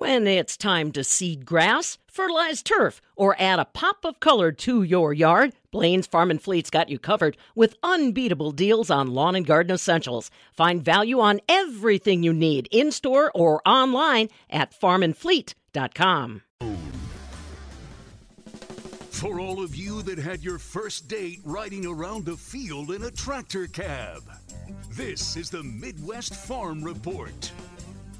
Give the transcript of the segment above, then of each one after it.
When it's time to seed grass, fertilize turf, or add a pop of color to your yard, Blaine's Farm and Fleet's got you covered with unbeatable deals on lawn and garden essentials. Find value on everything you need in store or online at farmandfleet.com. For all of you that had your first date riding around the field in a tractor cab, this is the Midwest Farm Report.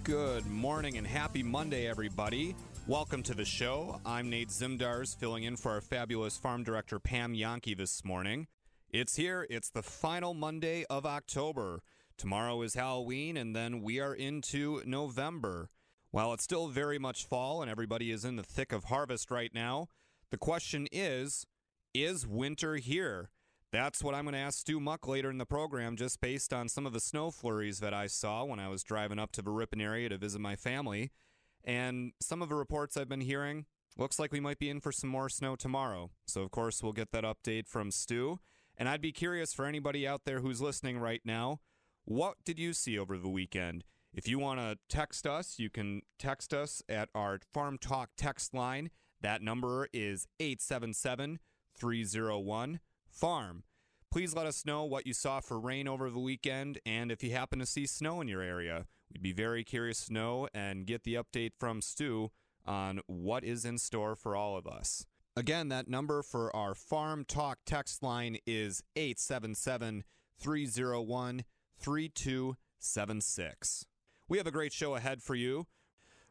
Good morning and happy Monday, everybody. Welcome to the show. I'm Nate Zimdars, filling in for our fabulous farm director, Pam Jahnke, this morning. It's here. It's the final Monday of October. Tomorrow is Halloween, and then we are into November. While it's still very much fall and everybody is in the thick of harvest right now, the question is Is winter here? That's what I'm going to ask Stu Muck later in the program, just based on some of the snow flurries that I saw when I was driving up to the Ripon area to visit my family. And some of the reports I've been hearing, looks like we might be in for some more snow tomorrow. So, of course, we'll get that update from Stu. And I'd be curious for anybody out there who's listening right now, what did you see over the weekend? If you want to text us, you can text us at our Farm Talk text line. That number is 877 301 farm. Please let us know what you saw for rain over the weekend and if you happen to see snow in your area. We'd be very curious to know and get the update from Stu on what is in store for all of us. Again, that number for our Farm Talk text line is 877 301 3276. We have a great show ahead for you.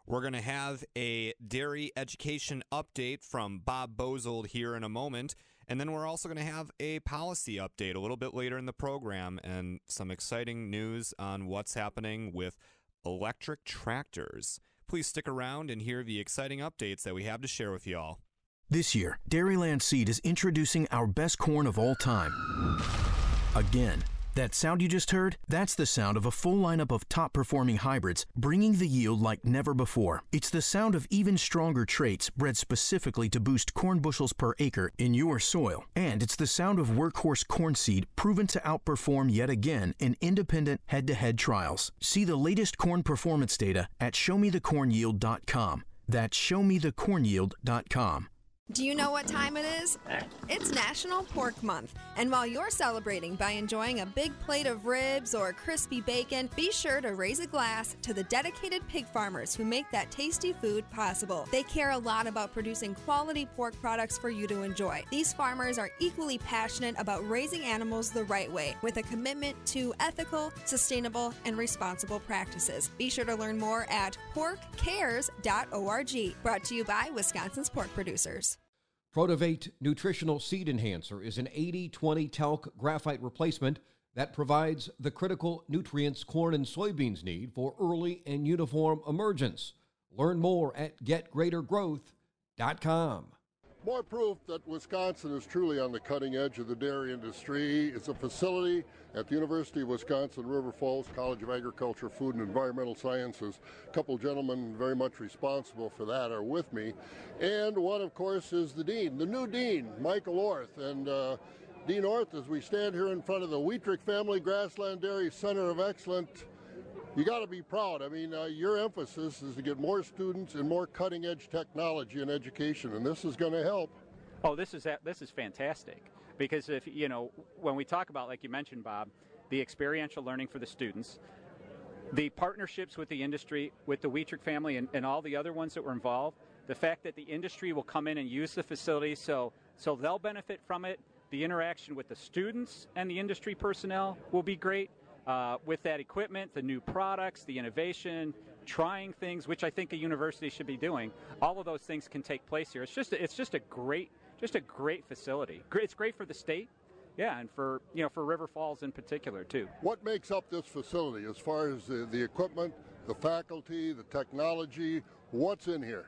We're going to have a dairy education update from Bob Bosold here in a moment. And then we're also going to have a policy update a little bit later in the program and some exciting news on what's happening with electric tractors. Please stick around and hear the exciting updates that we have to share with y'all. This year, Dairyland Seed is introducing our best corn of all time. Again. That sound you just heard? That's the sound of a full lineup of top performing hybrids bringing the yield like never before. It's the sound of even stronger traits bred specifically to boost corn bushels per acre in your soil. And it's the sound of workhorse corn seed proven to outperform yet again in independent head to head trials. See the latest corn performance data at showmethecornyield.com. That's showmethecornyield.com. Do you know what time it is? It's National Pork Month. And while you're celebrating by enjoying a big plate of ribs or crispy bacon, be sure to raise a glass to the dedicated pig farmers who make that tasty food possible. They care a lot about producing quality pork products for you to enjoy. These farmers are equally passionate about raising animals the right way with a commitment to ethical, sustainable, and responsible practices. Be sure to learn more at porkcares.org. Brought to you by Wisconsin's pork producers. Protivate Nutritional Seed Enhancer is an 80 20 talc graphite replacement that provides the critical nutrients corn and soybeans need for early and uniform emergence. Learn more at getgreatergrowth.com. More proof that Wisconsin is truly on the cutting edge of the dairy industry. is a facility at the University of Wisconsin River Falls College of Agriculture, Food and Environmental Sciences. A couple gentlemen very much responsible for that are with me. And one, of course, is the dean, the new dean, Michael Orth. And uh, Dean Orth, as we stand here in front of the Wuetrich Family Grassland Dairy Center of Excellence, you got to be proud. I mean, uh, your emphasis is to get more students and more cutting edge technology in education, and this is going to help. Oh, this is this is fantastic because if you know when we talk about, like you mentioned, Bob, the experiential learning for the students, the partnerships with the industry, with the Wuetrich family, and, and all the other ones that were involved, the fact that the industry will come in and use the facility, so so they'll benefit from it. The interaction with the students and the industry personnel will be great uh, with that equipment, the new products, the innovation, trying things, which I think a university should be doing. All of those things can take place here. It's just it's just a great just a great facility. It's great for the state. Yeah, and for you know for River Falls in particular too. What makes up this facility as far as the, the equipment, the faculty, the technology? What's in here?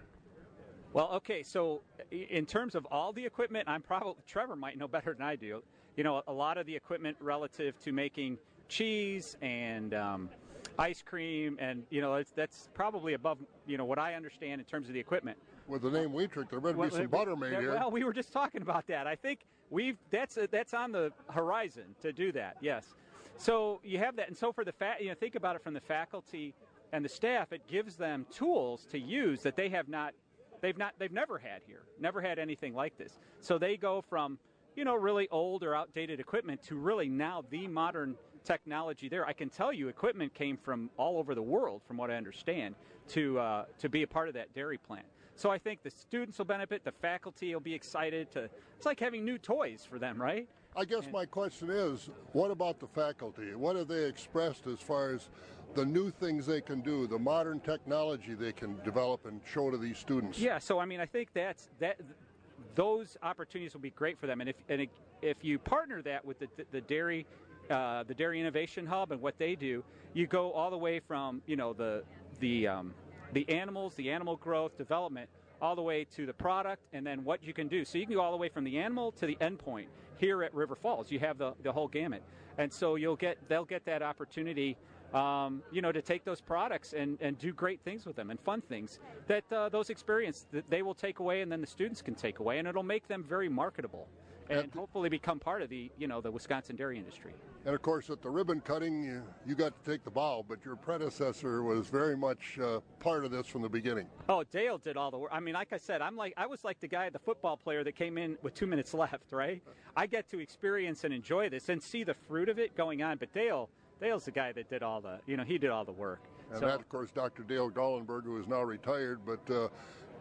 Well, okay, so in terms of all the equipment, I'm probably Trevor might know better than I do. You know, a lot of the equipment relative to making cheese and um, ice cream, and you know that's probably above you know what I understand in terms of the equipment. With the name Wuetrich, there better well, be some butter made here. Well, we were just talking about that. I think we've that's uh, that's on the horizon to do that. Yes. So you have that, and so for the fa- you know think about it from the faculty and the staff, it gives them tools to use that they have not, they've not, they've never had here, never had anything like this. So they go from, you know, really old or outdated equipment to really now the modern technology there. I can tell you, equipment came from all over the world, from what I understand, to uh, to be a part of that dairy plant. So I think the students will benefit, the faculty will be excited to. It's like having new toys for them, right? I guess my question is, what about the faculty? What have they expressed as far as the new things they can do, the modern technology they can develop and show to these students? Yeah, so I mean, I think that's that. Those opportunities will be great for them, and if and if you partner that with the the dairy. Uh, the Dairy Innovation Hub and what they do, you go all the way from you know the the um, the animals, the animal growth, development, all the way to the product, and then what you can do. So you can go all the way from the animal to the endpoint here at River Falls. You have the, the whole gamut, and so you'll get they'll get that opportunity. Um, you know, to take those products and, and do great things with them and fun things that uh, those experience that they will take away and then the students can take away and it'll make them very marketable and hopefully become part of the you know the Wisconsin dairy industry. And of course, at the ribbon cutting, you, you got to take the bow, but your predecessor was very much uh, part of this from the beginning. Oh, Dale did all the work. I mean, like I said, I'm like I was like the guy, the football player that came in with two minutes left, right? I get to experience and enjoy this and see the fruit of it going on. But Dale, Dale's the guy that did all the, you know, he did all the work. And So- that, of course, Dr. Dale Gallenberg, who is now retired. But uh,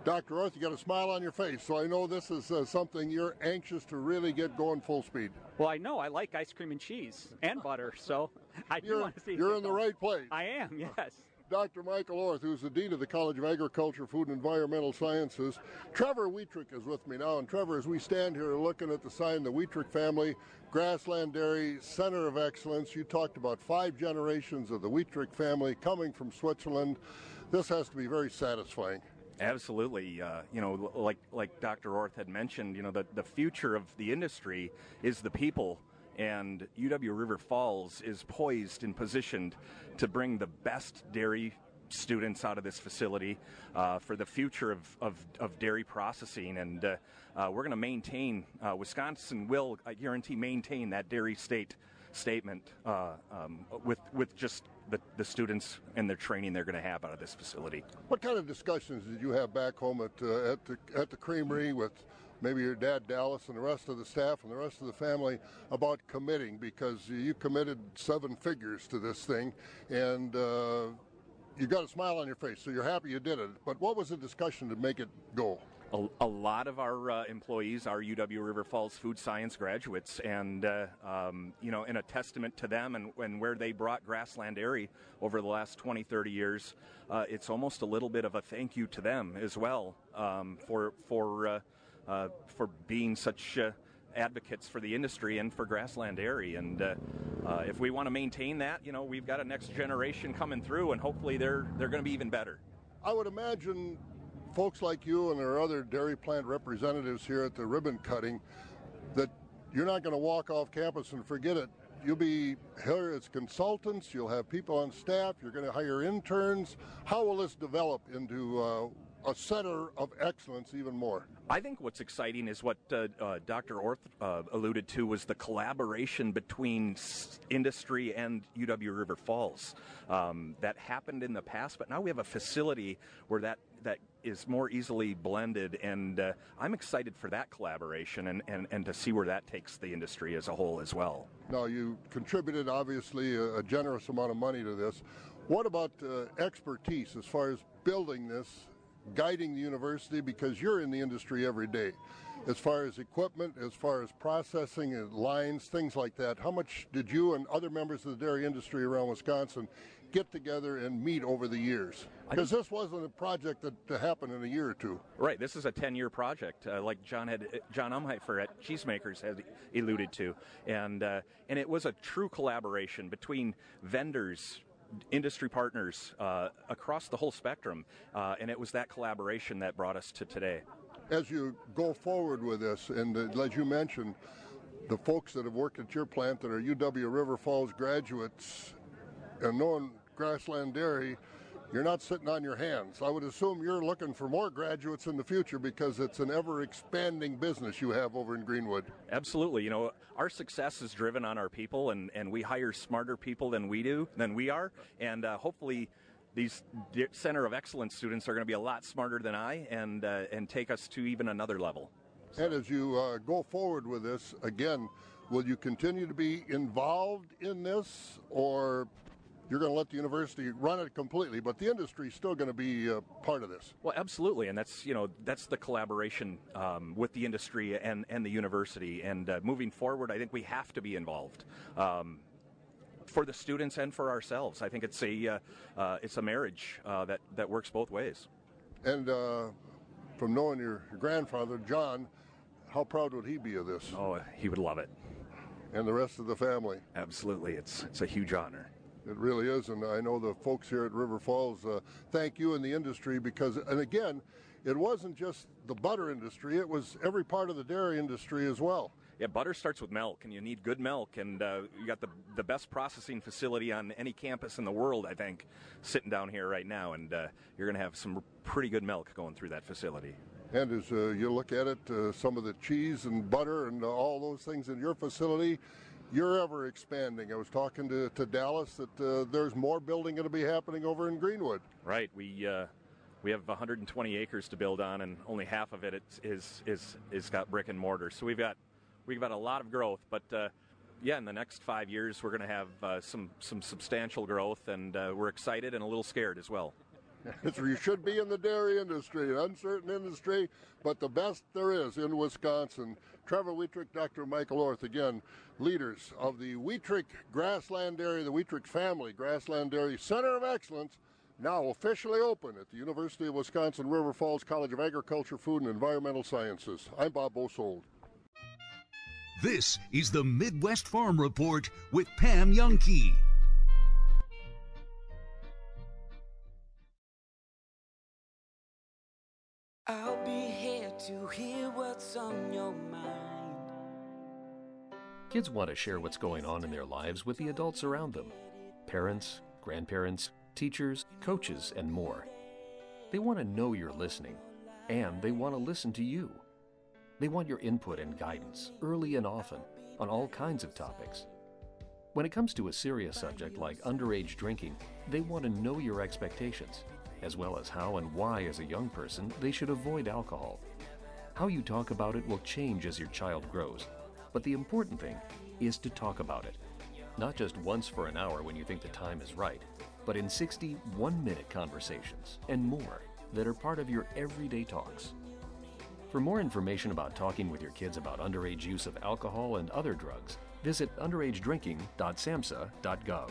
Dr. Orth, you got a smile on your face, so I know this is uh, something you're anxious to really get going full speed. Well, I know I like ice cream and cheese and butter, so I do You're, want to see. you're in the right place. I am, yes. Dr. Michael Orth, who's the Dean of the College of Agriculture, Food and Environmental Sciences. Trevor Wuetrich is with me now. And Trevor, as we stand here looking at the sign, the Wuetrich family, Grassland Dairy, Center of Excellence, you talked about five generations of the Wuetrich family coming from Switzerland. This has to be very satisfying. Absolutely. Uh, you know, like like Dr. Orth had mentioned, you know, the, the future of the industry is the people. And UW River Falls is poised and positioned to bring the best dairy students out of this facility uh, for the future of, of, of dairy processing. And uh, uh, we're going to maintain, uh, Wisconsin will, I guarantee, maintain that dairy state statement uh, um, with, with just the, the students and their training they're going to have out of this facility. What kind of discussions did you have back home at, uh, at, the, at the creamery with maybe your dad Dallas and the rest of the staff and the rest of the family about committing? Because you committed seven figures to this thing and uh, you got a smile on your face, so you're happy you did it. But what was the discussion to make it go? A, a lot of our uh, employees are UW River Falls food science graduates, and uh, um, you know, in a testament to them and, and where they brought Grassland Dairy over the last 20, 30 years, uh, it's almost a little bit of a thank you to them as well um, for for uh, uh, for being such. Uh, advocates for the industry and for grassland dairy and uh, uh, if we want to maintain that you know we've got a next generation coming through and hopefully they're they're going to be even better I would imagine folks like you and there are other dairy plant representatives here at the ribbon cutting that you're not going to walk off campus and forget it. You'll be here as consultants, you'll have people on staff, you're going to hire interns. How will this develop into uh, a center of excellence even more? I think what's exciting is what uh, uh, Dr. Orth uh, alluded to was the collaboration between s- industry and UW River Falls. Um, that happened in the past, but now we have a facility where that that is more easily blended, and uh, I'm excited for that collaboration and, and, and to see where that takes the industry as a whole as well. Now, you contributed obviously a, a generous amount of money to this. What about uh, expertise as far as building this, guiding the university? Because you're in the industry every day. As far as equipment, as far as processing and lines, things like that, how much did you and other members of the dairy industry around Wisconsin get together and meet over the years? Because this wasn't a project that to happen in a year or two. Right. This is a 10-year project, uh, like John had John Umhoefer at Cheesemakers had alluded to, and uh, and it was a true collaboration between vendors. Industry partners uh, across the whole spectrum, uh, and it was that collaboration that brought us to today. as you go forward with this, and uh, as you mentioned, the folks that have worked at your plant that are UW River Falls graduates and knowing Grassland Dairy, you're not sitting on your hands. I would assume you're looking for more graduates in the future because it's an ever expanding business you have over in Greenwood. Absolutely. You know, our success is driven on our people, and, and we hire smarter people than we do, than we are. And uh, hopefully, these center of excellence students are going to be a lot smarter than I and uh, and take us to even another level. And as you uh, go forward with this, again, will you continue to be involved in this, or you're going to let the university run it completely, but the industry is still going to be uh, part of this. Well, absolutely, and that's you know that's the collaboration um, with the industry and and the university. And uh, moving forward, I think we have to be involved. Um, for the students and for ourselves, I think it's a uh, uh it's a marriage uh, that that works both ways. And uh, from knowing your, your grandfather, John, how proud would he be of this? Oh, he would love it. And the rest of the family. Absolutely, it's it's a huge honor. It really is, and I know the folks here at River Falls uh, thank you in the industry because, and again, it wasn't just the butter industry; it was every part of the dairy industry as well. Yeah, butter starts with milk, and you need good milk, and uh, you got the the best processing facility on any campus in the world, I think, sitting down here right now, and uh, you're going to have some pretty good milk going through that facility. And as uh, you look at it, uh, some of the cheese and butter and all those things in your facility you're ever expanding. I was talking to, to Dallas that uh, there's more building going to be happening over in Greenwood. Right. We uh, we have 120 acres to build on, and only half of it is is is got brick and mortar. So we've got we've got a lot of growth, but. Uh, yeah, in the next five years, we're going to have uh, some some substantial growth, and uh, we're excited and a little scared as well. You should be in the dairy industry, an uncertain industry, but the best there is in Wisconsin. Trevor Wuetrich, Dr. Michael Orth, again, leaders of the Wuetrich Grassland Dairy, the Wuetrich Family Grassland Dairy Center of Excellence, now officially open at the University of Wisconsin River Falls College of Agriculture, Food, and Environmental Sciences. I'm Bob Bosold. This is the Midwest Farm Report with Pam Jahnke. To hear what's on your mind. Kids want to share what's going on in their lives with the adults around them parents, grandparents, teachers, coaches, and more. They want to know you're listening, and they want to listen to you. They want your input and guidance early and often on all kinds of topics. When it comes to a serious subject like underage drinking, they want to know your expectations, as well as how and why, as a young person, they should avoid alcohol. How you talk about it will change as your child grows but the important thing is to talk about it. Not just once for an hour when you think the time is right, but in 60 one minute conversations and more that are part of your everyday talks. For more information about talking with your kids about underage use of alcohol and other drugs, visit underagedrinking.samhsa.gov.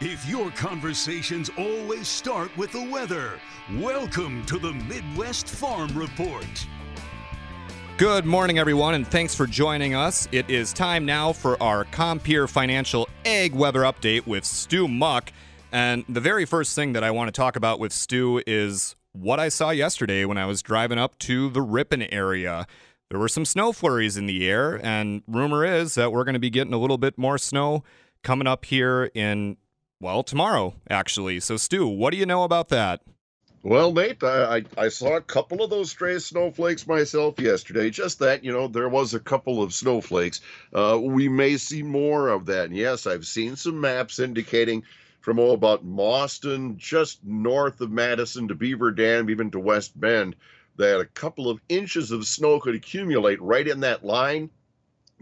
If your conversations always start with the weather, welcome to the Midwest Farm Report. Good morning, everyone, and thanks for joining us. It is time now for our Compeer Financial Ag Weather Update with Stu Muck. And the very first thing that I want to talk about with Stu is what I saw yesterday when I was driving up to the Ripon area. There were some snow flurries in the air, and rumor is that we're going to be getting a little bit more snow coming up here in well, tomorrow, actually. So, Stu, what do you know about that? Well, Nate, I, I saw a couple of those stray snowflakes myself yesterday. Just that, you know, there was a couple of snowflakes. Uh, we may see more of that. And yes, I've seen some maps indicating from oh, about Mauston, just north of Madison to Beaver Dam, even to West Bend, that a couple of inches of snow could accumulate right in that line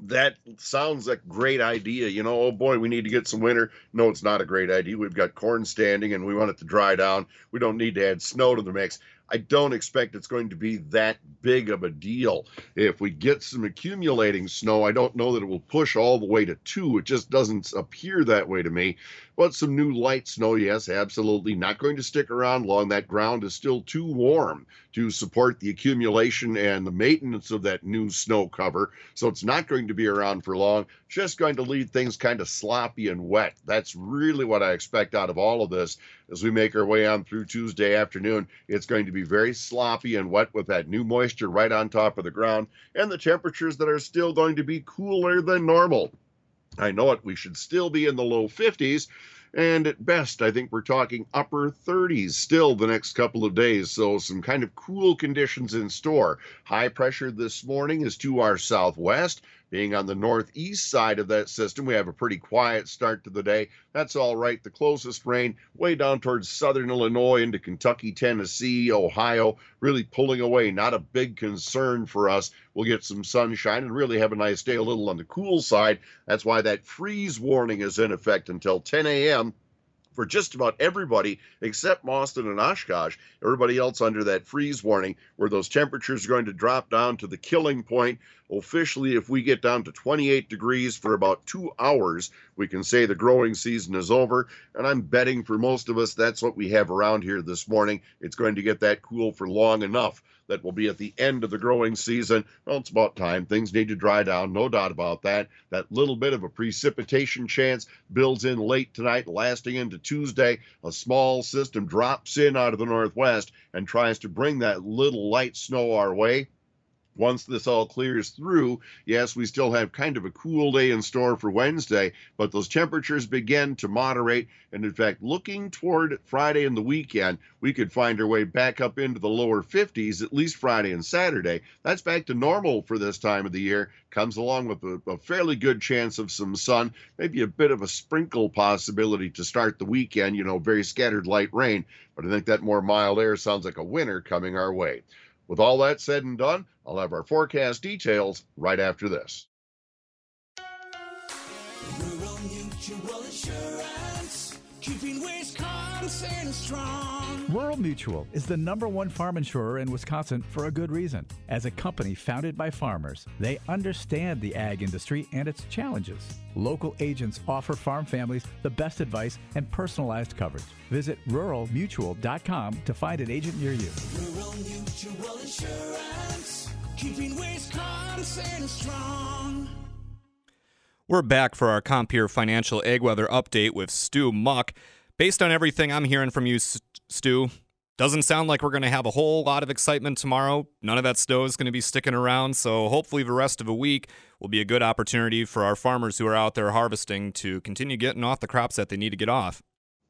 that sounds like a great idea. You know, oh boy, we need to get some winter. No, it's not a great idea. We've got corn standing and we want it to dry down. We don't need to add snow to the mix. I don't expect it's going to be that big of a deal. If we get some accumulating snow, I don't know that it will push all the way to two. It just doesn't appear that way to me. But some new light snow, yes, absolutely. Not going to stick around long. That ground is still too warm to support the accumulation and the maintenance of that new snow cover. So it's not going to be around for long. Just going to leave things kind of sloppy and wet. That's really what I expect out of all of this as we make our way on through Tuesday afternoon. It's going to be very sloppy and wet with that new moisture right on top of the ground and the temperatures that are still going to be cooler than normal. I know it. We should still be in the low 50s. And at best, I think we're talking upper 30s still the next couple of days. So, some kind of cool conditions in store. High pressure this morning is to our southwest. Being on the northeast side of that system, we have a pretty quiet start to the day. That's all right. The closest rain way down towards southern Illinois into Kentucky, Tennessee, Ohio, really pulling away. Not a big concern for us. We'll get some sunshine and really have a nice day, a little on the cool side. That's why that freeze warning is in effect until 10 a.m for just about everybody except Boston and Oshkosh. Everybody else under that freeze warning, where those temperatures are going to drop down to the killing point. Officially, if we get down to 28 degrees for about two hours, we can say the growing season is over. And I'm betting for most of us that's what we have around here this morning. It's going to get that cool for long enough that will be at the end of the growing season. Well, it's about time. Things need to dry down, no doubt about that. That little bit of a precipitation chance builds in late tonight, lasting into Tuesday. A small system drops in out of the northwest and tries to bring that little light snow our way once this all clears through, yes, we still have kind of a cool day in store for Wednesday, but those temperatures begin to moderate. And in fact, looking toward Friday and the weekend, we could find our way back up into the lower 50s, at least Friday and Saturday. That's back to normal for this time of the year. Comes along with a, a fairly good chance of some sun, maybe a bit of a sprinkle possibility to start the weekend, you know, very scattered light rain. But I think that more mild air sounds like a winter coming our way. With all that said and done, I'll have our forecast details right after this. Rural Mutual keeping Wisconsin strong. Rural Mutual is the number one farm insurer in Wisconsin for a good reason. As a company founded by farmers, they understand the ag industry and its challenges. Local agents offer farm families the best advice and personalized coverage. Visit ruralmutual.com to find an agent near you. Rural Mutual Insurance, keeping Wisconsin strong. We're back for our Compeer Financial Ag Weather Update with Stu Muck. Based on everything I'm hearing from you, Stu, doesn't sound like we're going to have a whole lot of excitement tomorrow. None of that snow is going to be sticking around, so hopefully the rest of the week will be a good opportunity for our farmers who are out there harvesting to continue getting off the crops that they need to get off.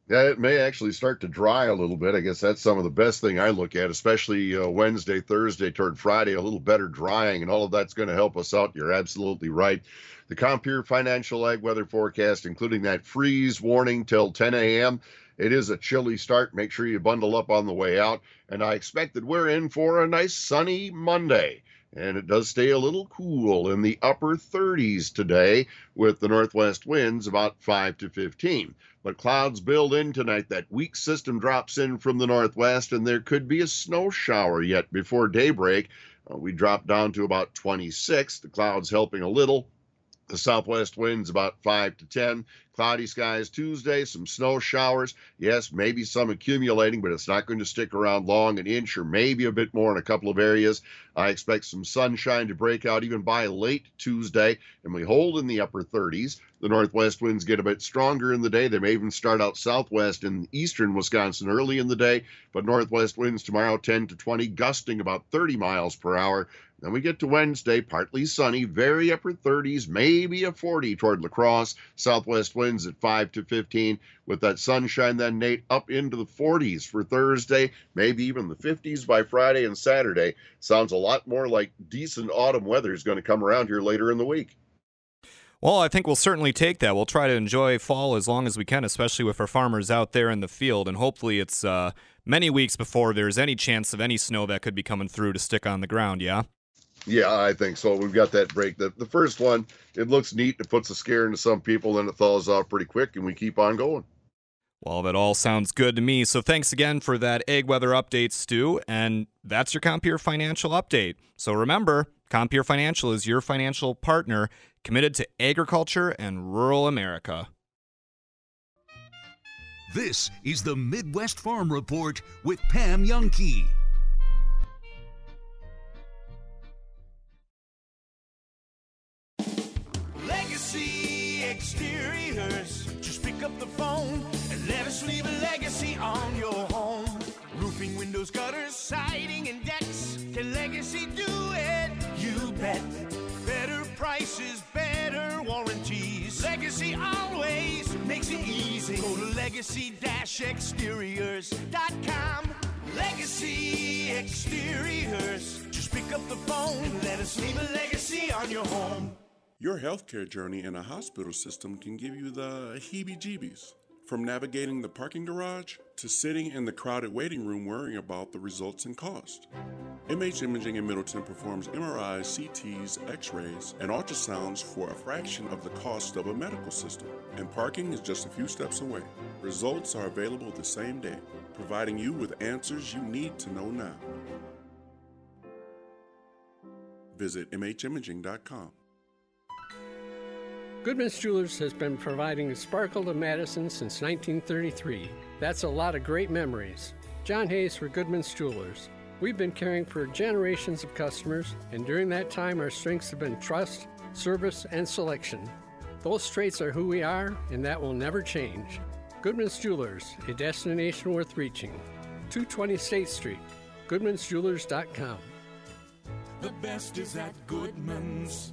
Yeah, it may actually start to dry a little bit. I guess that's some of the best thing I look at, especially uh, Wednesday, Thursday toward Friday, a little better drying, and all of that's going to help us out. You're absolutely right. The Compeer Financial Ag Weather Forecast, including that freeze warning till 10 a.m. It is a chilly start. Make sure you bundle up on the way out. And I expect that we're in for a nice sunny Monday. And it does stay a little cool in the upper 30s today with the northwest winds about 5 to 15. But clouds build in tonight. That weak system drops in from the northwest, and there could be a snow shower yet before daybreak. Uh, we drop down to about 26. The clouds helping a little. The southwest winds about 5 to 10. Cloudy skies Tuesday, some snow showers. Yes, maybe some accumulating, but it's not going to stick around long, an inch or maybe a bit more in a couple of areas. I expect some sunshine to break out even by late Tuesday, and we hold in the upper 30s. The northwest winds get a bit stronger in the day. They may even start out southwest in eastern Wisconsin early in the day, but northwest winds tomorrow 10 to 20, gusting about 30 miles per hour. Then we get to Wednesday, partly sunny, very upper 30s, maybe a 40 toward La Crosse. Southwest winds at 5 to 15. With that sunshine, then, Nate, up into the 40s for Thursday, maybe even the 50s by Friday and Saturday. Sounds a lot more like decent autumn weather is going to come around here later in the week. Well, I think we'll certainly take that. We'll try to enjoy fall as long as we can, especially with our farmers out there in the field. And hopefully, it's uh, many weeks before there's any chance of any snow that could be coming through to stick on the ground, yeah? Yeah, I think so. We've got that break. The, the first one, it looks neat. It puts a scare into some people, then it thaws off pretty quick, and we keep on going. Well, that all sounds good to me. So thanks again for that ag weather update, Stu. And that's your Compeer Financial update. So remember, Compeer Financial is your financial partner committed to agriculture and rural America. This is the Midwest Farm Report with Pam Jahnke. Exteriors. Just pick up the phone and let us leave a legacy on your home. Roofing, windows, gutters, siding, and decks. Can Legacy do it? You bet. Better prices, better warranties. Legacy always makes it easy. Go to legacy-exteriors.com. Legacy Exteriors. Just pick up the phone and let us leave a legacy on your home. Your healthcare journey in a hospital system can give you the heebie jeebies. From navigating the parking garage to sitting in the crowded waiting room worrying about the results and cost. MH Imaging in Middleton performs MRIs, CTs, x rays, and ultrasounds for a fraction of the cost of a medical system. And parking is just a few steps away. Results are available the same day, providing you with answers you need to know now. Visit MHimaging.com. Goodman's Jewelers has been providing a sparkle to Madison since 1933. That's a lot of great memories. John Hayes for Goodman's Jewelers. We've been caring for generations of customers, and during that time, our strengths have been trust, service, and selection. Those traits are who we are, and that will never change. Goodman's Jewelers, a destination worth reaching. 220 State Street, goodmansjewelers.com. The best is at Goodman's.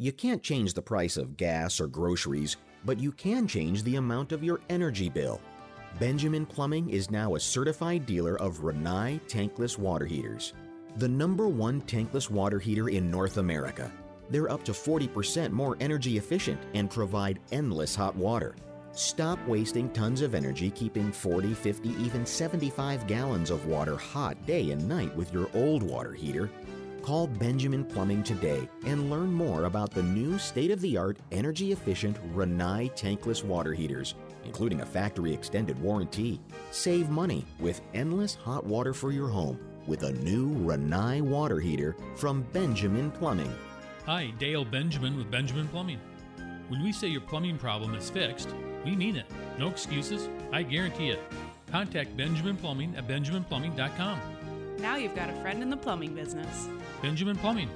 You can't change the price of gas or groceries, but you can change the amount of your energy bill. Benjamin Plumbing is now a certified dealer of Rinnai tankless water heaters, the number one tankless water heater in North America. They're up to 40% more energy efficient and provide endless hot water. Stop wasting tons of energy keeping 40, 50, even 75 gallons of water hot day and night with your old water heater Call Benjamin Plumbing today and learn more about the new state of the art, energy efficient Rinnai tankless water heaters, including a factory extended warranty. Save money with endless hot water for your home with a new Rinnai water heater from Benjamin Plumbing. Hi, Dale Benjamin with Benjamin Plumbing. When we say your plumbing problem is fixed, we mean it. No excuses. I guarantee it. Contact Benjamin Plumbing at benjaminplumbing.com. Now you've got a friend in the plumbing business. Benjamin Plumbing.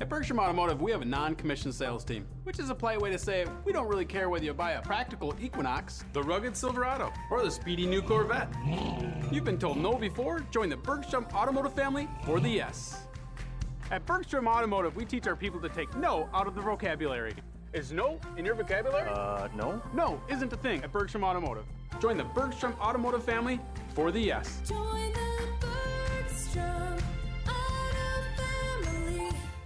At Bergstrom Automotive, we have a non commissioned sales team, which is a polite way to say we don't really care whether you buy a practical Equinox, the rugged Silverado, or the speedy new Corvette. You've been told no before? Join the Bergstrom Automotive family for the yes. At Bergstrom Automotive, we teach our people to take no out of the vocabulary. Is no in your vocabulary? Uh, no. No isn't a thing at Bergstrom Automotive. Join the Bergstrom Automotive family for the yes. Join the Bergstrom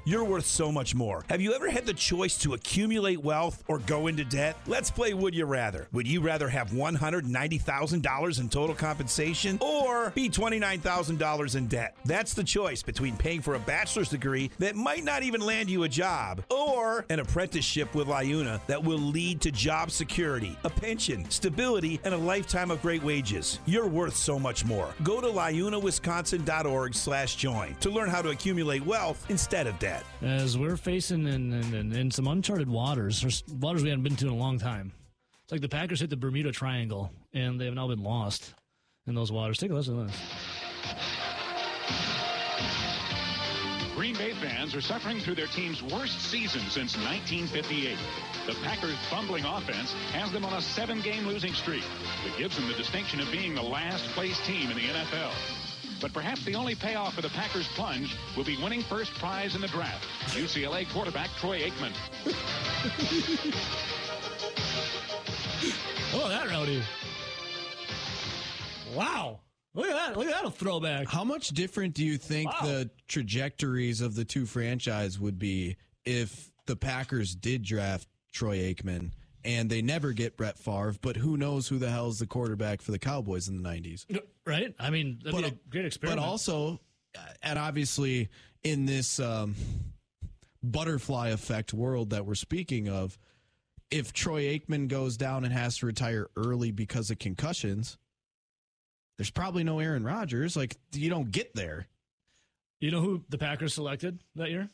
You're worth so much more. Have you ever had the choice to accumulate wealth or go into debt? Let's play Would You Rather. Would you rather have $190,000 in total compensation or be $29,000 in debt? That's the choice between paying for a bachelor's degree that might not even land you a job or an apprenticeship with Liuna that will lead to job security, a pension, stability, and a lifetime of great wages. You're worth so much more. Go to liunawisconsin.org slash join to learn how to accumulate wealth instead of debt. As we're facing in, in, in, in some uncharted waters, or waters we haven't been to in a long time. It's like the Packers hit the Bermuda Triangle, and they have now been lost in those waters. Take a listen to this. Green Bay fans are suffering through their team's worst season since 1958. The Packers' fumbling offense has them on a seven-game losing streak that gives them the distinction of being the last-place team in the NFL. But perhaps the only payoff for the Packers' plunge will be winning first prize in the draft. UCLA quarterback Troy Aikman. Oh, that rowdy. Wow. Look at that. Look at that a throwback. How much different do you think Wow. the trajectories of the two franchise would be if the Packers did draft Troy Aikman and they never get Brett Favre, but who knows who the hell is the quarterback for the Cowboys in the 90s? Right? I mean, that'd be a great experiment. But also, uh, and obviously in this um, butterfly effect world that we're speaking of, if Troy Aikman goes down and has to retire early because of concussions, there's probably no Aaron Rodgers. Like you don't get there. You know who the Packers selected that year?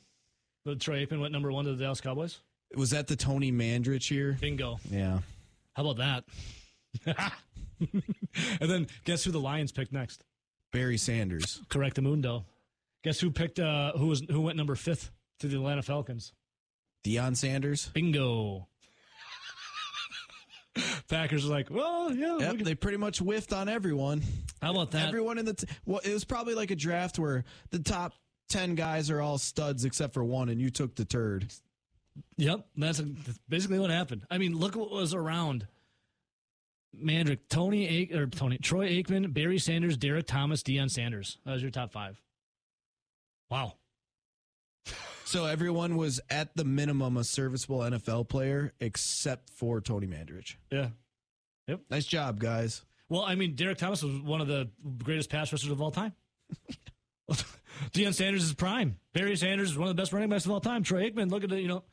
The Troy Aikman went number one to the Dallas Cowboys. Was that the Tony Mandarich year? Bingo. Yeah. How about that? and then guess who the Lions picked next? Barry Sanders. Correct the Mundo. Guess who picked uh who was who went number fifth to the Atlanta Falcons? Deion Sanders. Bingo. Packers are like, well, yeah. Yep, they pretty much whiffed on everyone. How about that? Everyone in the t- well, it was probably like a draft where the top ten guys are all studs except for one, and you took the turd. Yep, that's, that's basically what happened. I mean, look what was around. Mandarich, Tony A- or Tony Troy Aikman, Barry Sanders, Derrick Thomas, Deion Sanders. That was your top five. Wow. So everyone was at the minimum a serviceable NFL player except for Tony Mandarich. Yeah. Yep. Nice job, guys. Well, I mean, Derrick Thomas was one of the greatest pass rushers of all time. Deion Sanders is prime. Barry Sanders is one of the best running backs of all time. Troy Aikman, look at the, you know,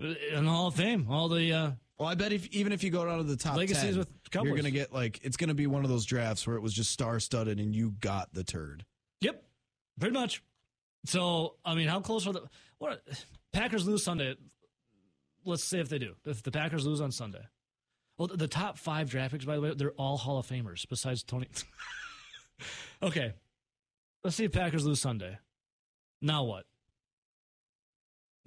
in the Hall of Fame. All the uh, Well, I bet if even if you go down to the top Legacies 10, with Cowboys. you're gonna get like it's gonna be one of those drafts where it was just star studded and you got the turd. Yep, pretty much. So, I mean, how close are the what Packers lose Sunday? Let's say if they do, if the Packers lose on Sunday, well, the top five draft picks, by the way, they're all Hall of Famers besides Tony. okay, let's see if Packers lose Sunday. Now what?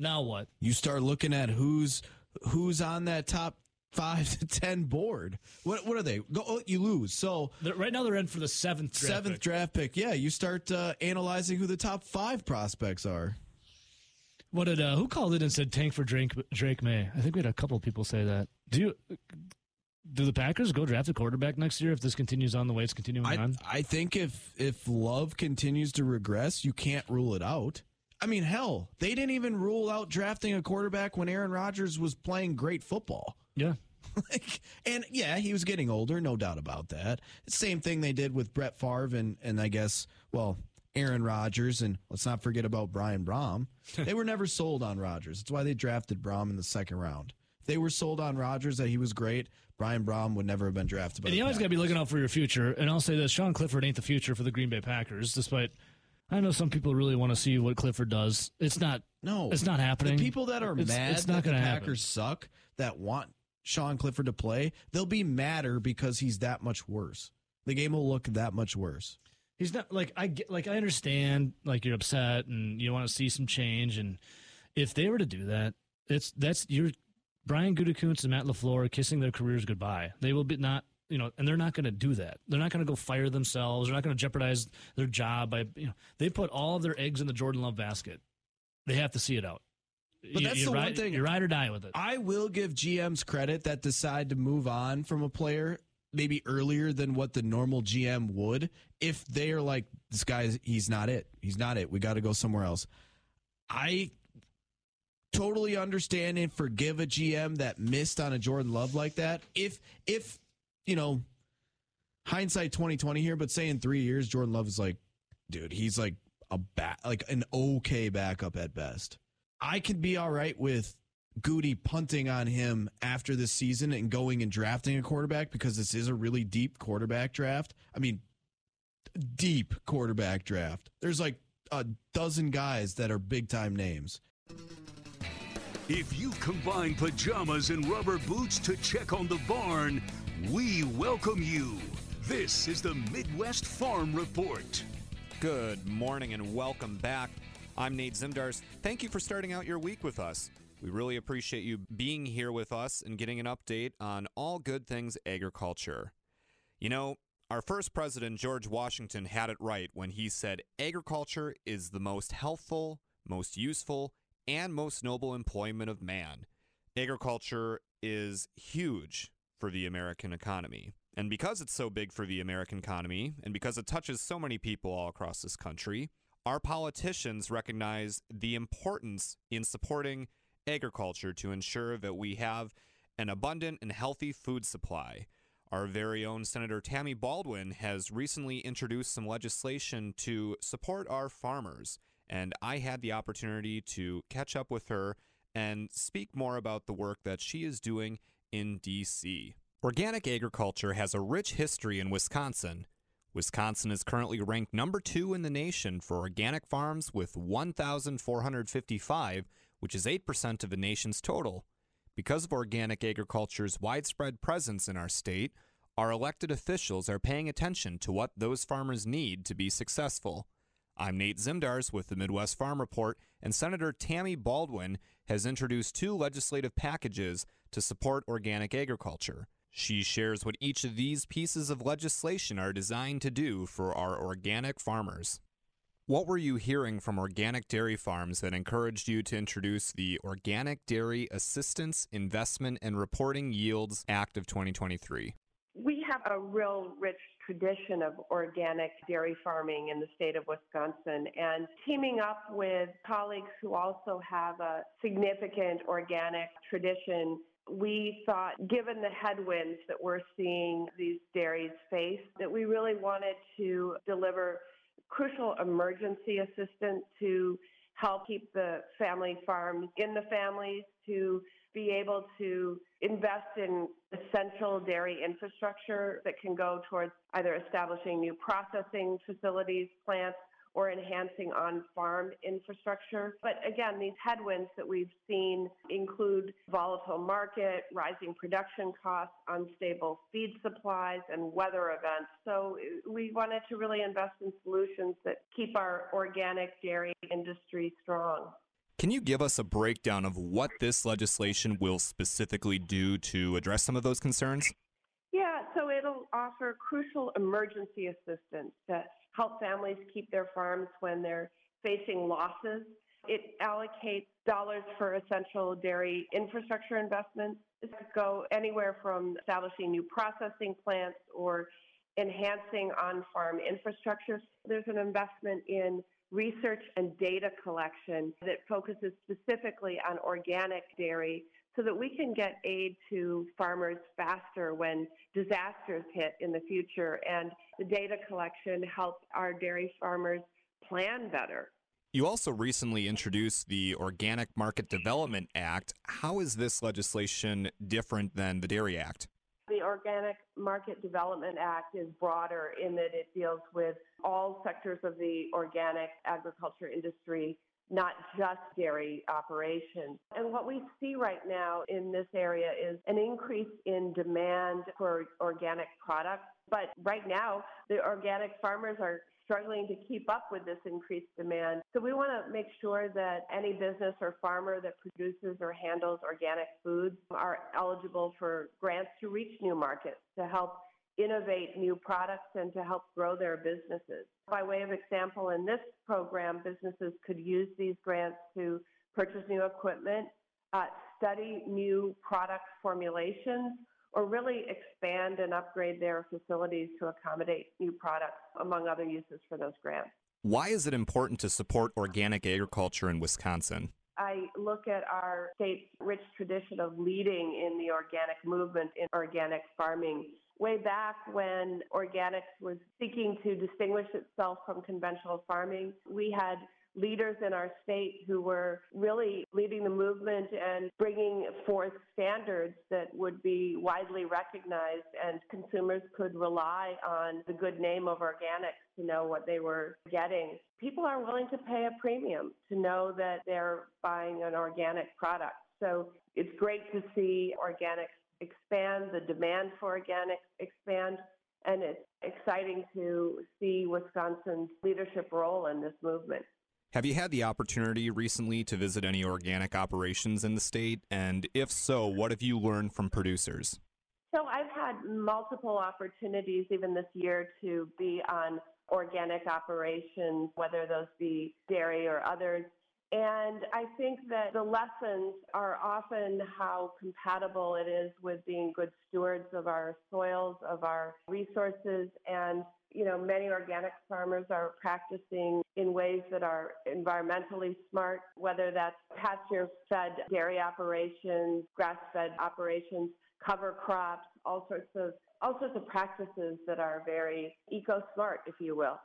Now what? You start looking at who's who's on that top five to ten board. What what are they? Go, oh, you lose. So They're, right now, they're in for the seventh draft seventh pick. draft pick. Yeah, you start uh, analyzing who the top five prospects are. What did uh, who called it and said tank for Drake Drake Maye? I think we had a couple of people say that. Do you do the Packers go draft a quarterback next year if this continues on the way it's continuing I on? I think if if Love continues to regress, you can't rule it out. I mean, hell, they didn't even rule out drafting a quarterback when Aaron Rodgers was playing great football. Yeah. like, and yeah, he was getting older, no doubt about that. Same thing they did with Brett Favre and and I guess well Aaron Rodgers and let's not forget about Brian Brohm. they were never sold on Rodgers. That's why they drafted Brohm in the second round. If they were sold on Rodgers that he was great, Brian Brohm would never have been drafted. By And you always got to be looking out for your future. And I'll say this: Sean Clifford ain't the future for the Green Bay Packers. Despite, I know some people really want to see what Clifford does. It's not. No, it's not happening. The people that are It's- mad it's not that the gonna Packers suck, that want Sean Clifford to play, they'll be madder because he's that much worse. The game will look that much worse. He's not like I get like I understand like you're upset and you want to see some change and if they were to do that, it's that's you're Brian Gutekunst and Matt Lafleur kissing their careers goodbye. They will be not you know, and they're not going to do that. They're not going to go fire themselves. They're not going to jeopardize their job by you know. They put all of their eggs in the Jordan Love basket. They have to see it out. But You- that's you the ride, one thing You ride or die with it. I will give GMs credit that decide to move on from a player maybe earlier than what the normal GM would if they are like this guy he's not it. He's not it. We got to go somewhere else. I totally understand and forgive a GM that missed on a Jordan Love like that. If if you know hindsight 2020 here, but say in three years Jordan Love is like, dude, he's like a back like an okay backup at best. I could be all right with Goody punting on him after this season and going and drafting a quarterback because this is a really deep quarterback draft. I mean, deep quarterback draft. There's like a dozen guys that are big time names. If you combine pajamas and rubber boots to check on the barn, we welcome you. This is the Midwest Farm Report. Good morning and welcome back. I'm Nate Zimdars. Thank you for starting out your week with us. We really appreciate you being here with us and getting an update on all good things agriculture. You know, our first president, George Washington, had it right when he said agriculture is the most healthful, most useful, and most noble employment of man. Agriculture is huge for the American economy. And because it's so big for the American economy, and because it touches so many people all across this country, our politicians recognize the importance in supporting agriculture to ensure that we have an abundant and healthy food supply. Our very own Senator Tammy Baldwin has recently introduced some legislation to support our farmers, and I had the opportunity to catch up with her and speak more about the work that she is doing in D.C. Organic agriculture has a rich history in Wisconsin. Wisconsin is currently ranked number two in the nation for organic farms with 1,455, which is 8% of the nation's total. Because of organic agriculture's widespread presence in our state, our elected officials are paying attention to what those farmers need to be successful. I'm Nate Zimdars with the Midwest Farm Report, and Senator Tammy Baldwin has introduced two legislative packages to support organic agriculture. She shares what each of these pieces of legislation are designed to do for our organic farmers. What were you hearing from organic dairy farms that encouraged you to introduce the Organic Dairy Assistance, Investment, and Reporting Yields Act of 2023? We have a real rich tradition of organic dairy farming in the state of Wisconsin and teaming up with colleagues who also have a significant organic tradition we thought, given the headwinds that we're seeing these dairies face, that we really wanted to deliver crucial emergency assistance to help keep the family farms in the families, to be able to invest in essential dairy infrastructure that can go towards either establishing new processing facilities, plants, or enhancing on farm infrastructure. But again, these headwinds that we've seen include volatile market, rising production costs, unstable feed supplies, and weather events. So we wanted to really invest in solutions that keep our organic dairy industry strong. Can you give us a breakdown of what this legislation will specifically do to address some of those concerns? Yeah, so it'll offer crucial emergency assistance to help families keep their farms when they're facing losses. It allocates dollars for essential dairy infrastructure investments. This could go anywhere from establishing new processing plants or enhancing on farm infrastructure. There's an investment in research and data collection that focuses specifically on organic dairy so that we can get aid to farmers faster when disasters hit in the future. And the data collection helps our dairy farmers plan better. You also recently introduced the Organic Market Development Act. How is this legislation different than the Dairy Act? The Organic Market Development Act is broader in that it deals with all sectors of the organic agriculture industry not just dairy operations. And what we see right now in this area is an increase in demand for organic products. But right now, the organic farmers are struggling to keep up with this increased demand. So we want to make sure that any business or farmer that produces or handles organic foods are eligible for grants to reach new markets to help innovate new products and to help grow their businesses. By way of example, in this program, businesses could use these grants to purchase new equipment, uh, study new product formulations, or really expand and upgrade their facilities to accommodate new products, among other uses for those grants. Why is it important to support organic agriculture in Wisconsin? I look at our state's rich tradition of leading in the organic movement in organic farming. Way back when organics was seeking to distinguish itself from conventional farming, we had leaders in our state who were really leading the movement and bringing forth standards that would be widely recognized and consumers could rely on the good name of organics to know what they were getting. People are willing to pay a premium to know that they're buying an organic product. So it's great to see organics expand, the demand for organics expand, and it's exciting to see Wisconsin's leadership role in this movement. Have you had the opportunity recently to visit any organic operations in the state? And if so, what have you learned from producers? So I've had multiple opportunities even this year to be on organic operations, whether those be dairy or others. And I think that the lessons are often how compatible it is with being good stewards of our soils, of our resources, and you know, many organic farmers are practicing in ways that are environmentally smart, whether that's pasture fed dairy operations, grass fed operations, cover crops, all sorts of all sorts of practices that are very eco smart, if you will.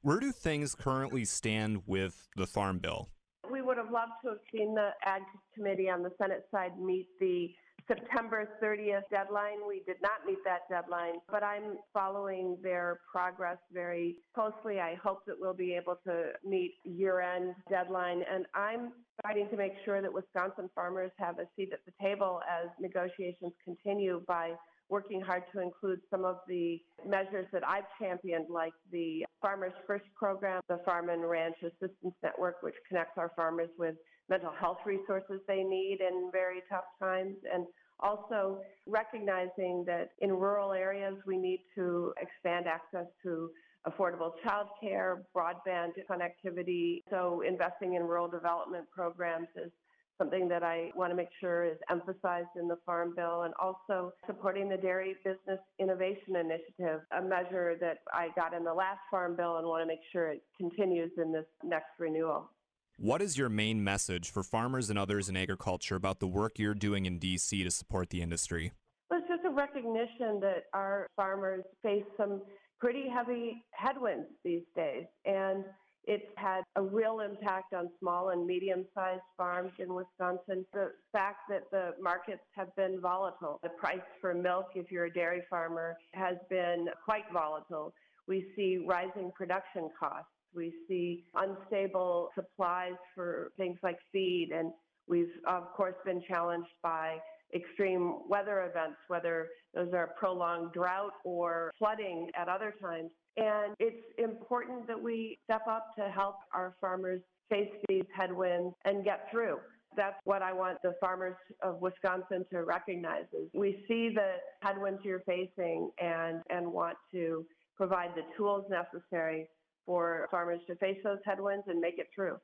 Where do things currently stand with the Farm Bill? We would have loved to have seen the Ag Committee on the Senate side meet the September 30th deadline. We did not meet that deadline, but I'm following their progress very closely. I hope that we'll be able to meet year-end deadline, and I'm fighting to make sure that Wisconsin farmers have a seat at the table as negotiations continue by working hard to include some of the measures that I've championed, like the Farmers First program, the Farm and Ranch Assistance Network, which connects our farmers with mental health resources they need in very tough times, and also recognizing that in rural areas we need to expand access to affordable childcare, broadband connectivity. So investing in rural development programs is something that I want to make sure is emphasized in the Farm Bill, and also supporting the Dairy Business Innovation Initiative, a measure that I got in the last Farm Bill and want to make sure it continues in this next renewal. What is your main message for farmers and others in agriculture about the work you're doing in DC to support the industry? It's just a recognition that our farmers face some pretty heavy headwinds these days. And it's had a real impact on small and medium sized farms in Wisconsin. The fact that the markets have been volatile. The price for milk, if you're a dairy farmer, has been quite volatile. We see rising production costs. We see unstable supplies for things like feed, and we've, of course, been challenged by extreme weather events, whether those are prolonged drought or flooding at other times. And it's important that we step up to help our farmers face these headwinds and get through. That's what I want the farmers of Wisconsin to recognize is we see the headwinds you're facing and, and want to provide the tools necessary for farmers to face those headwinds and make it through.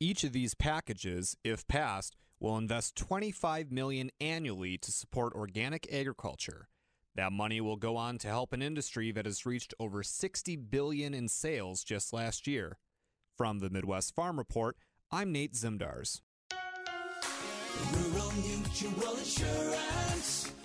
Each of these packages, if passed, will invest 25 million annually to support organic agriculture. That money will go on to help an industry that has reached over 60 billion in sales just last year. From the Midwest Farm Report, I'm Nate Zimdars. Rural Mutual Insurance,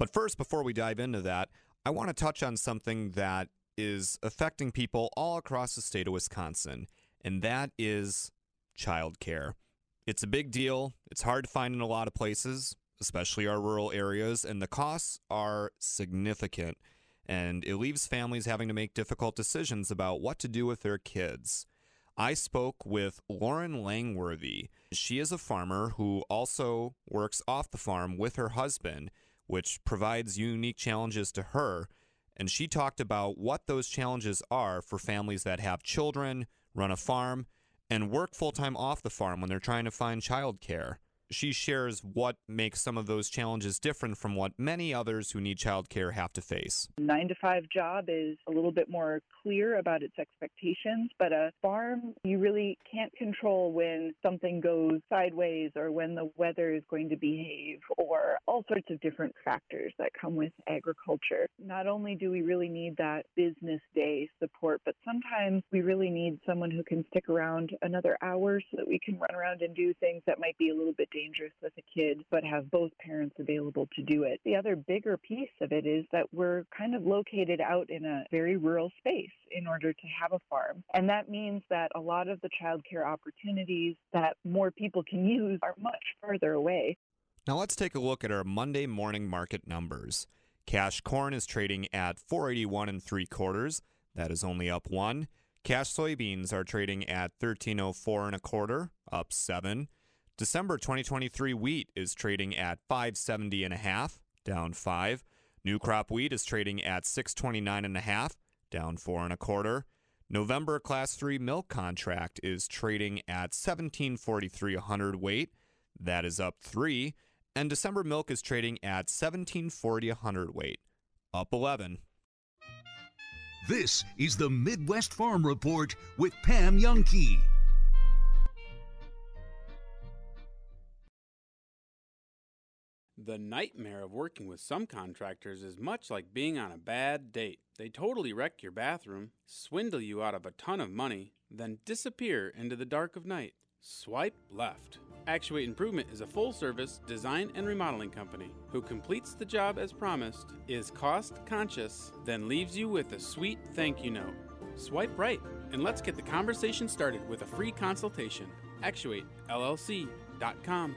But first, before we dive into that, I want to touch on something that is affecting people all across the state of Wisconsin, and that is childcare. It's a big deal. It's hard to find in a lot of places, especially our rural areas, and the costs are significant. And it leaves families having to make difficult decisions about what to do with their kids. I spoke with Lauren Langworthy. She is a farmer who also works off the farm with her husband, which provides unique challenges to her. And she talked about what those challenges are for families that have children, run a farm, and work full time off the farm when they're trying to find childcare. She shares what makes some of those challenges different from what many others who need childcare have to face. Nine to five job is a little bit more clear about its expectations, but a farm, you really can't control when something goes sideways or when the weather is going to behave or all sorts of different factors that come with agriculture. Not only do we really need that business day support, but sometimes we really need someone who can stick around another hour so that we can run around and do things that might be a little bit dangerous with a kid, but have both parents available to do it. The other bigger piece of it is that we're kind of located out in a very rural space in order to have a farm. And that means that a lot of the childcare opportunities that more people can use are much further away. Now let's take a look at our Monday morning market numbers. Cash corn is trading at 481 and three quarters. That is only up one. Cash soybeans are trading at 1304 and a quarter, up seven. December 2023 wheat is trading at 570 and a half, down five. New crop wheat is trading at 629 and a half, down four and a quarter. November class 3 milk contract is trading at 1743 a. That is up 3, and December milk is trading at 1740 a up 11. This is the Midwest Farm Report with Pam Jahnke. The nightmare of working with some contractors is much like being on a bad date. They totally wreck your bathroom, swindle you out of a ton of money, then disappear into the dark of night. Swipe left. Actuate Improvement is a full service design and remodeling company who completes the job as promised, is cost conscious, then leaves you with a sweet thank you note. Swipe right and let's get the conversation started with a free consultation. ActuateLLC.com.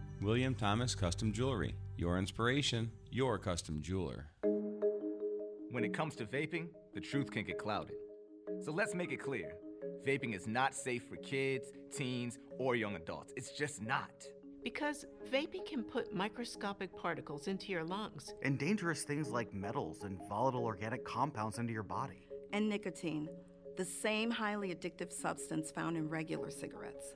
William Thomas Custom Jewelry. Your inspiration, your custom jeweler. When it comes to vaping, the truth can get clouded. So let's make it clear vaping is not safe for kids, teens, or young adults. It's just not. Because vaping can put microscopic particles into your lungs. And dangerous things like metals and volatile organic compounds into your body. And nicotine, the same highly addictive substance found in regular cigarettes.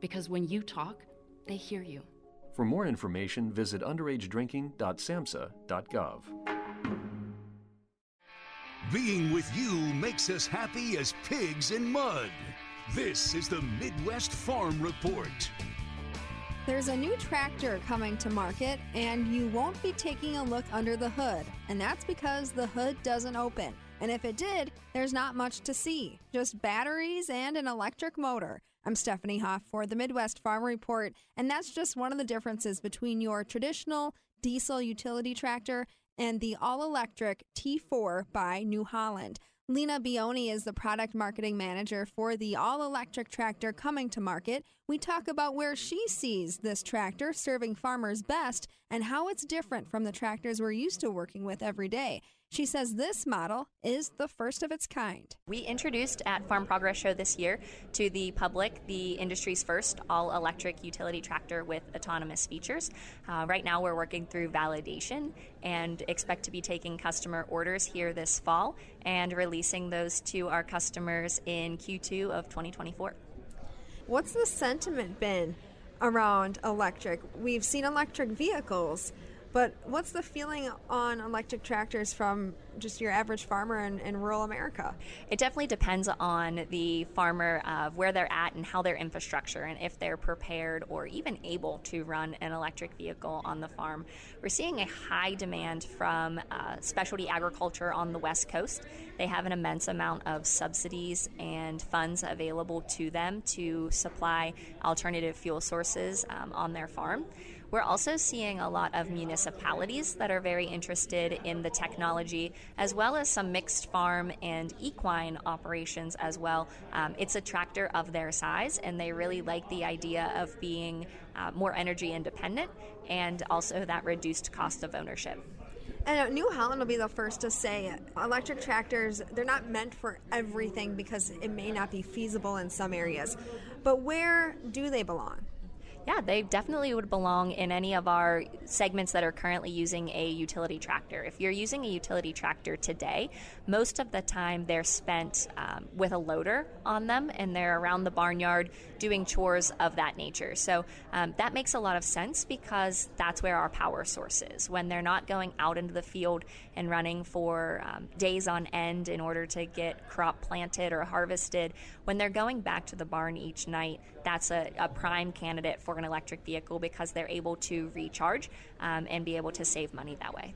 because when you talk, they hear you. For more information, visit underagedrinking.samhsa.gov. Being with you makes us happy as pigs in mud. This is the Midwest Farm Report. There's a new tractor coming to market, and you won't be taking a look under the hood. And that's because the hood doesn't open. And if it did, there's not much to see just batteries and an electric motor. I'm Stephanie Hoff for the Midwest Farm Report, and that's just one of the differences between your traditional diesel utility tractor and the all electric T4 by New Holland. Lena Bioni is the product marketing manager for the all electric tractor coming to market. We talk about where she sees this tractor serving farmers best and how it's different from the tractors we're used to working with every day. She says this model is the first of its kind. We introduced at Farm Progress Show this year to the public the industry's first all electric utility tractor with autonomous features. Uh, right now, we're working through validation and expect to be taking customer orders here this fall and releasing those to our customers in Q2 of 2024. What's the sentiment been around electric? We've seen electric vehicles But what's the feeling on electric tractors from just your average farmer in, in rural America? It definitely depends on the farmer of where they're at and how their infrastructure and if they're prepared or even able to run an electric vehicle on the farm. We're seeing a high demand from uh, specialty agriculture on the West Coast. They have an immense amount of subsidies and funds available to them to supply alternative fuel sources um, on their farm. We're also seeing a lot of municipalities that are very interested in the technology, as well as some mixed farm and equine operations as well. Um, it's a tractor of their size, and they really like the idea of being uh, more energy independent and also that reduced cost of ownership. And New Holland will be the first to say electric tractors, they're not meant for everything because it may not be feasible in some areas. But where do they belong? Yeah, they definitely would belong in any of our segments that are currently using a utility tractor. If you're using a utility tractor today, most of the time they're spent um, with a loader on them and they're around the barnyard doing chores of that nature. So um, that makes a lot of sense because that's where our power source is. When they're not going out into the field and running for um, days on end in order to get crop planted or harvested, when they're going back to the barn each night, that's a, a prime candidate for an electric vehicle because they're able to recharge um, and be able to save money that way.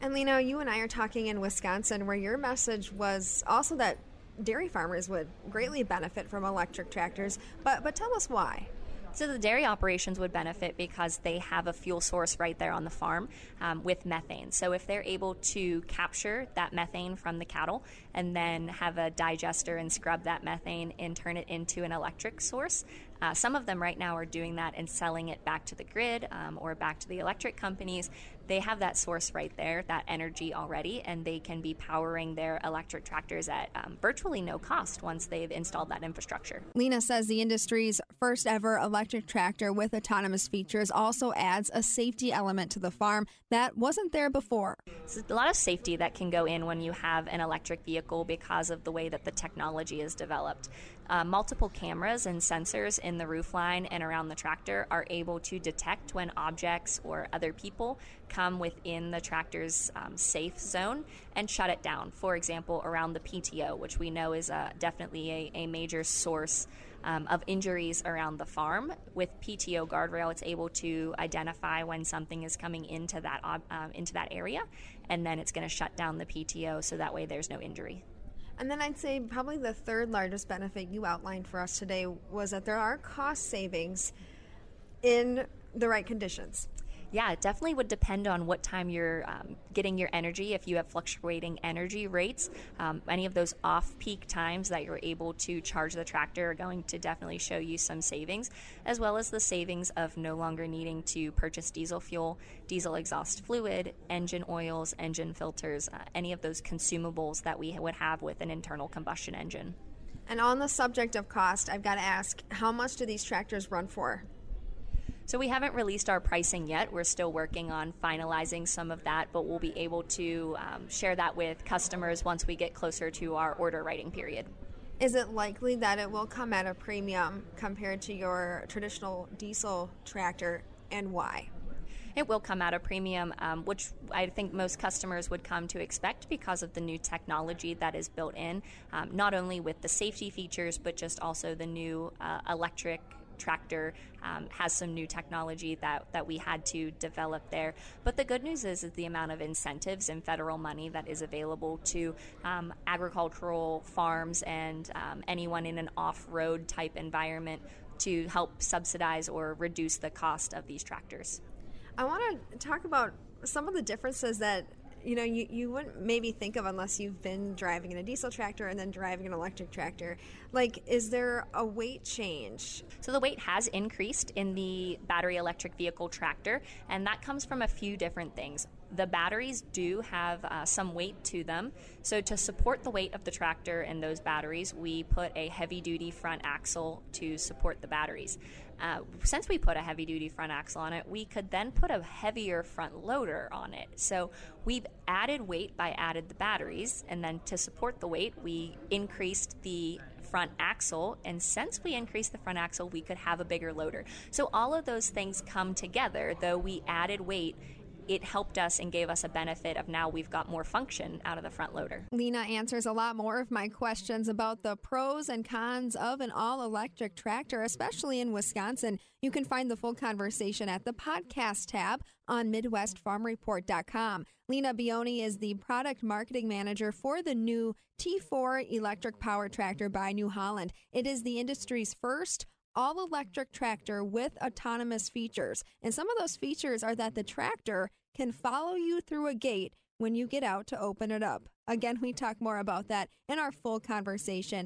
And Lena, you and I are talking in Wisconsin where your message was also that dairy farmers would greatly benefit from electric tractors, but, but tell us why. So the dairy operations would benefit because they have a fuel source right there on the farm um, with methane. So if they're able to capture that methane from the cattle and then have a digester and scrub that methane and turn it into an electric source, uh, some of them right now are doing that and selling it back to the grid um, or back to the electric companies. They have that source right there, that energy already, and they can be powering their electric tractors at um, virtually no cost once they've installed that infrastructure. Lena says the industry's first ever electric tractor with autonomous features also adds a safety element to the farm that wasn't there before. There's a lot of safety that can go in when you have an electric vehicle because of the way that the technology is developed. Uh, multiple cameras and sensors in the roofline and around the tractor are able to detect when objects or other people come within the tractor's um, safe zone and shut it down. For example, around the PTO, which we know is uh, definitely a, a, major source um, of injuries around the farm. With PTO guardrail, it's able to identify when something is coming into that uh, into that area, and then it's going to shut down the PTO so that way there's no injury. And then I'd say probably the third largest benefit you outlined for us today was that there are cost savings in the right conditions yeah, it definitely would depend on what time you're um, getting your energy. If you have fluctuating energy rates, um, any of those off peak times that you're able to charge the tractor are going to definitely show you some savings, as well as the savings of no longer needing to purchase diesel fuel, diesel exhaust fluid, engine oils, engine filters, uh, any of those consumables that we would have with an internal combustion engine. And on the subject of cost, I've got to ask how much do these tractors run for? So we haven't released our pricing yet. We're still working on finalizing some of that, but we'll be able to um, share that with customers once we get closer to our order writing period. Is it likely that it will come at a premium compared to your traditional diesel tractor, and why? it will come at a premium, um, which I think most customers would come to expect because of the new technology that is built in, um, not only with the safety features, but just also the new uh, electric tractor um, has some new technology that, that we had to develop there. But the good news is, is the amount of incentives and federal money that is available to um, agricultural farms and um, anyone in an off road type environment to help subsidize or reduce the cost of these tractors. I want to talk about some of the differences that you know you, you wouldn't maybe think of unless you've been driving in a diesel tractor and then driving an electric tractor like is there a weight change so the weight has increased in the battery electric vehicle tractor and that comes from a few different things the batteries do have uh, some weight to them. So, to support the weight of the tractor and those batteries, we put a heavy duty front axle to support the batteries. Uh, since we put a heavy duty front axle on it, we could then put a heavier front loader on it. So, we've added weight by added the batteries, and then to support the weight, we increased the front axle. And since we increased the front axle, we could have a bigger loader. So all of those things come together, though we added weight it helped us and gave us a benefit of now we've got more function out of the front loader. Lena answers a lot more of my questions about the pros and cons of an all electric tractor, especially in Wisconsin. You can find the full conversation at the podcast tab on MidwestFarmReport.com. Lena Bioni is the product marketing manager for the new T4 electric power tractor by New Holland. It is the industry's first all electric tractor with autonomous features. And some of those features are that the tractor can follow you through a gate when you get out to open it up. Again, we talk more about that in our full conversation